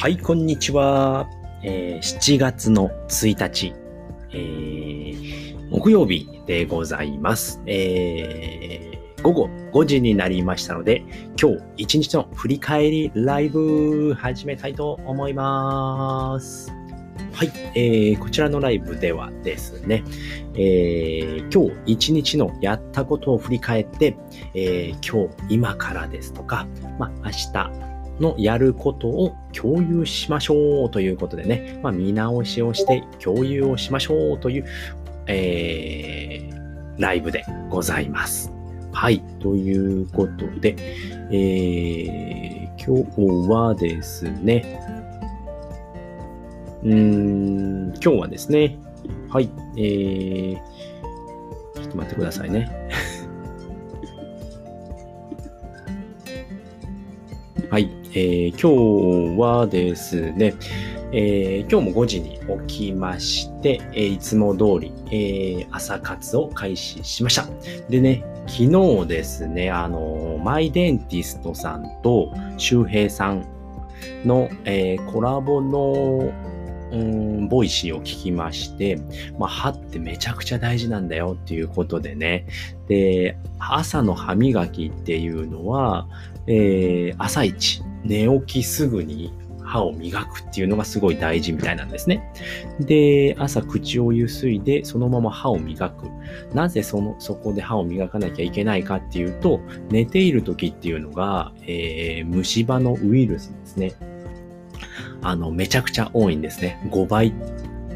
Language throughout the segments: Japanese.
はい、こんにちは。えー、7月の1日、えー、木曜日でございます。えー、午後5時になりましたので、今日一日の振り返りライブ始めたいと思います。はい、えー、こちらのライブではですね、えー、今日一日のやったことを振り返って、えー、今日、今からですとか、まあ、明日、のやることを共有しましょうということでね、まあ、見直しをして共有をしましょうという、えー、ライブでございます。はい。ということで、えー、今日はですね、うーん、今日はですね、はい、えー、ちょっと待ってくださいね。はい。えー、今日はですね、えー、今日も5時に起きまして、えー、いつも通り、えー、朝活を開始しました。でね、昨日ですね、あの、マイデンティストさんと周平さんの、え、コラボのうん、 Voicy を聞きまして、まあ、歯ってめちゃくちゃ大事なんだよっていうことでね。で、朝の歯磨きっていうのは、えー、朝一、寝起きすぐに歯を磨くっていうのがすごい大事みたいなんですね。で、朝口をゆすいでそのまま歯を磨く。なぜその、そこで歯を磨かなきゃいけないかっていうと、寝ている時っていうのが、えー、虫歯のウイルスですね。あの、めちゃくちゃ多いんですね。5倍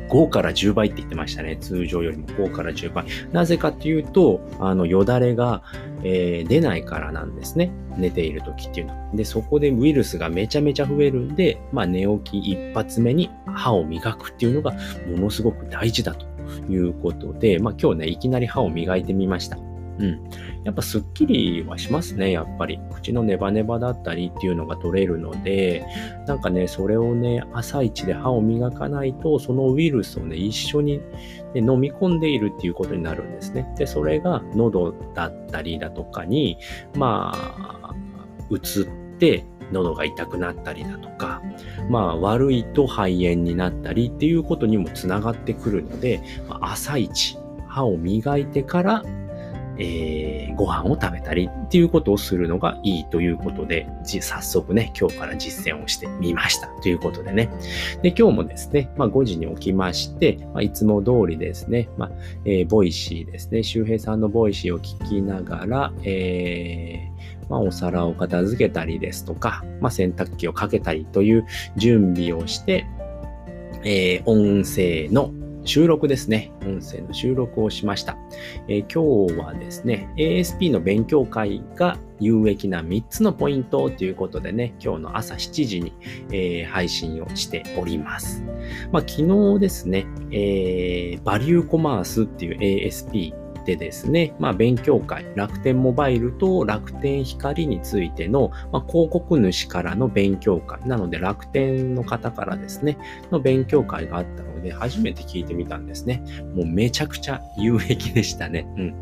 5から10倍って言ってましたね。通常よりも5から10倍。なぜかっていうと、あの、よだれが、えー、出ないからなんですね。寝ている時っていうのは。で、そこでウイルスがめちゃめちゃ増えるんで、まあ、寝起き一発目に歯を磨くっていうのがものすごく大事だということで、まあ、今日ね、いきなり歯を磨いてみました。うん。やっぱスッキリはしますね、やっぱり。口のネバネバだったりっていうのが取れるので、なんかね、それをね、朝一で歯を磨かないと、そのウイルスをね、一緒に、ね、飲み込んでいるっていうことになるんですね。で、それが喉だったりだとかに、まあ、移って、喉が痛くなったりだとか、まあ悪いと肺炎になったりっていうことにもつながってくるので、朝一、歯を磨いてからえー、ご飯を食べたりっていうことをするのがいいということで、早速ね、今日から実践をしてみましたということでね。で、今日もですね、まあ5時に起きまして、まあ、いつも通りですね、まあ、えー、 Voicy ですね、周平さんの Voicy を聞きながら、えー、まあ、お皿を片付けたりですとか、まあ、洗濯機をかけたりという準備をして、えー、音声の収録ですね。音声の収録をしました。えー、今日はですね、ASP の勉強会が有益な3つのポイントということでね、今日の朝7時に、えー、配信をしております。まあ、昨日ですね、えー、バリューコマースっていう ASP でですね、まあ、勉強会、楽天モバイルと楽天光についての、まあ、広告主からの勉強会、なので楽天の方からですね、の勉強会があったので、初めて聞いてみたんですね。もうめちゃくちゃ有益でしたね。うん。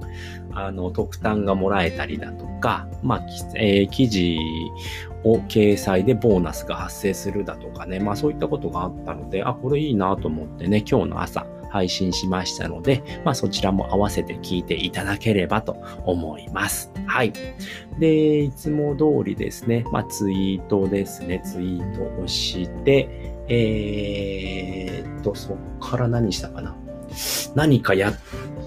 あの、特典がもらえたりだとか、まあ、えー、記事を掲載でボーナスが発生するだとかね、まあそういったことがあったので、あ、これいいなと思ってね、今日の朝、配信しましたので、まあそちらも合わせて聞いていただければと思います。はい。で、いつも通りですね、まあツイートですね、ツイートをして、えー、っと、そっから何したかな。何かやっ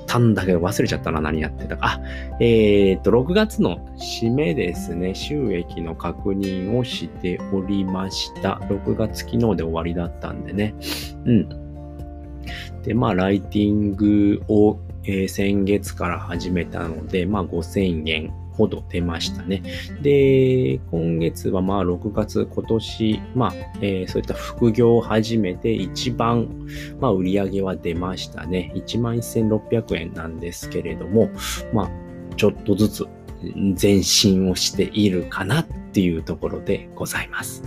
たんだけど忘れちゃったな、何やってたか。あ、えー、っと、6月の締めですね、収益の確認をしておりました。6月昨日で終わりだったんでね。うん。で、まあ、ライティングを、えー、先月から始めたので、まあ、5000円ほど出ましたね。で、今月はまあ6月、今年、まあ、えー、そういった副業を始めて一番、まあ売り上げは出ましたね。11,600円なんですけれども、まあ、ちょっとずつ前進をしているかなっていうところでございます。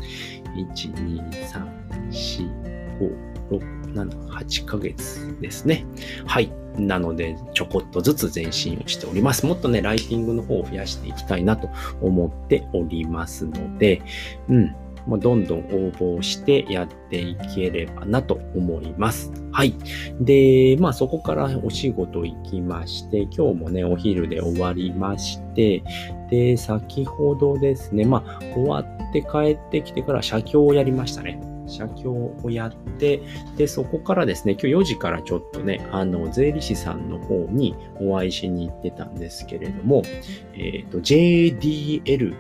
1、2、3、4、5、6、7、8ヶ月ですね。はい。なので、ちょこっとずつ前進をしております。もっとね、ライティングの方を増やしていきたいなと思っておりますので、うん。まあ、どんどん応募してやっていければなと思います。はい。で、まあそこからお仕事行きまして、今日もね、お昼で終わりまして、で、先ほどですね、まあ終わって帰ってきてから写経をやりましたね。写経をやって、で、そこからですね、今日4時からちょっとね、あの、税理士さんの方にお会いしに行ってたんですけれども、えっ、ー、と、JDL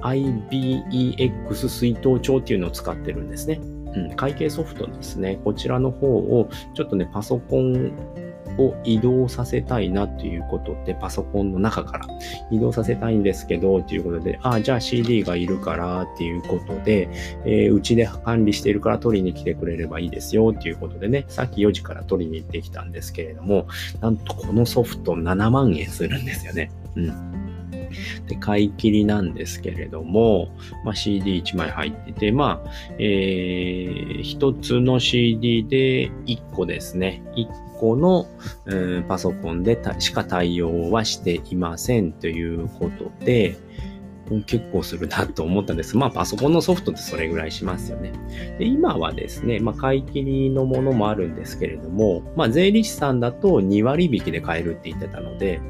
IBEX 水筒帳っていうのを使ってるんですね。うん、会計ソフトですね。こちらの方をちょっとね、パソコンを移動させたいなということで、パソコンの中から移動させたいんですけど、ということで、ああ、じゃあ CD がいるからっていうことで、えー、うちで管理しているから取りに来てくれればいいですよっていうことでね、さっき4時から取りに行ってきたんですけれども、なんとこのソフト7万円するんですよね。うん。で、買い切りなんですけれども、まあ、CD1 枚入ってて、まあ、えー、一つの CD で1個ですね。1個の、うん、パソコンでしか対応はしていませんということで、結構するなと思ったんです。まあ、パソコンのソフトってそれぐらいしますよね。で今はですね、まあ、買い切りのものもあるんですけれども、まあ、税理士さんだと2割引きで買えるって言ってたので、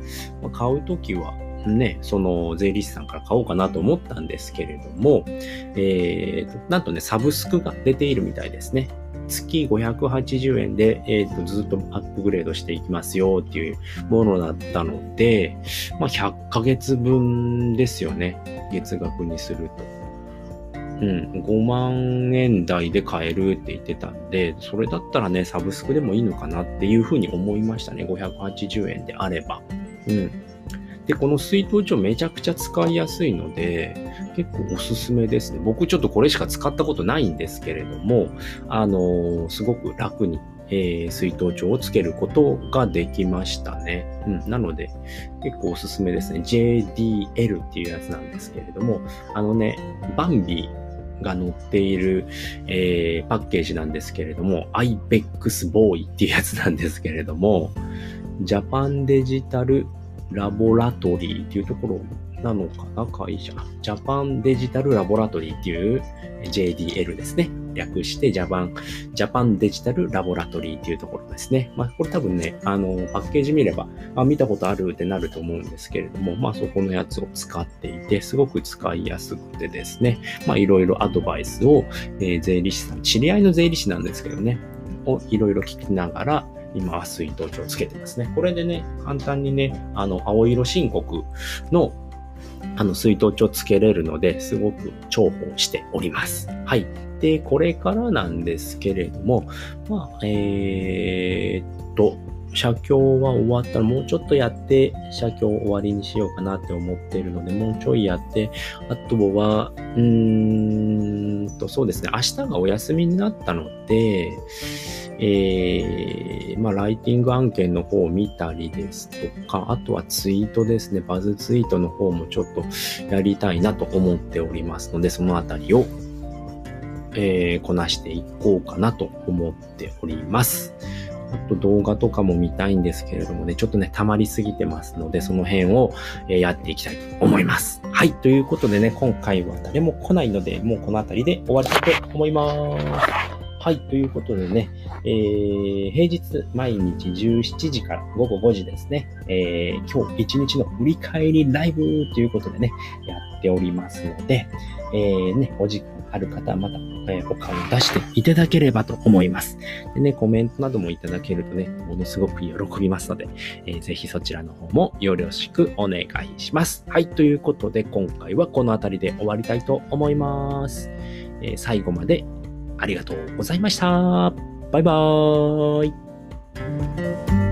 まあ、買うときは、ね、その税理士さんから買おうかなと思ったんですけれども、えー、なんとね、サブスクが出ているみたいですね。月580円で、えーと、ずっとアップグレードしていきますよっていうものだったので、まあ、100ヶ月分ですよね。月額にすると。うん、5万円台で買えるって言ってたんで、それだったらね、サブスクでもいいのかなっていうふうに思いましたね。580円であれば。うん。で、この水筒帳めちゃくちゃ使いやすいので、結構おすすめですね。僕ちょっとこれしか使ったことないんですけれども、あのー、すごく楽に、えー、水筒帳をつけることができましたね。うん。なので、結構おすすめですね。JDL っていうやつなんですけれども、あのね、バンビが載っている、えー、パッケージなんですけれども、IBEX Boy っていうやつなんですけれども、Japan Digital Laboratory っていうところなのかな会社。 Japan Digital Laboratory っていう JDL ですね。略して Japan、Japan Digital Laboratory っていうところですね。まあ、これ多分ね、あの、パッケージ見れば、あ、見たことあるってなると思うんですけれども、まあ、そこのやつを使っていて、すごく使いやすくてですね、まあ、いろいろアドバイスを、えー、税理士さん、知り合いの税理士なんですけどね、をいろいろ聞きながら、今は水筒帳つけてますね。これでね、簡単にね、あの、青色申告のあの、水筒帳つけれるので、すごく重宝しております。はい。で、これからなんですけれども、まあ、えー、っと、写経は終わったらもうちょっとやって、写経終わりにしようかなって思っているので、もうちょいやって、あとは、うーんと、そうですね、明日がお休みになったので、えー、まあ、ライティング案件の方を見たりですとか、あとはツイートですね、バズツイートの方もちょっとやりたいなと思っておりますので、そのあたりを、えー、こなしていこうかなと思っております。あと動画とかも見たいんですけれどもね、ちょっとね、溜まりすぎてますので、その辺をやっていきたいと思います。はい。ということでね、今回は誰も来ないので、もうこの辺りで終わりたいと思います。はい。ということでね、えー、平日毎日17時から午後5時ですね、えー、今日1日の振り返りライブということでね、やっておりますので、えー、ね、お時間ある方はまた、えー、お顔を出していただければと思います。でね、コメントなどもいただけるとね、ものすごく喜びますので、えー、ぜひそちらの方もよろしくお願いします。はい。ということで、今回はこの辺りで終わりたいと思います。えー、最後までありがとうございました。バイバーイ。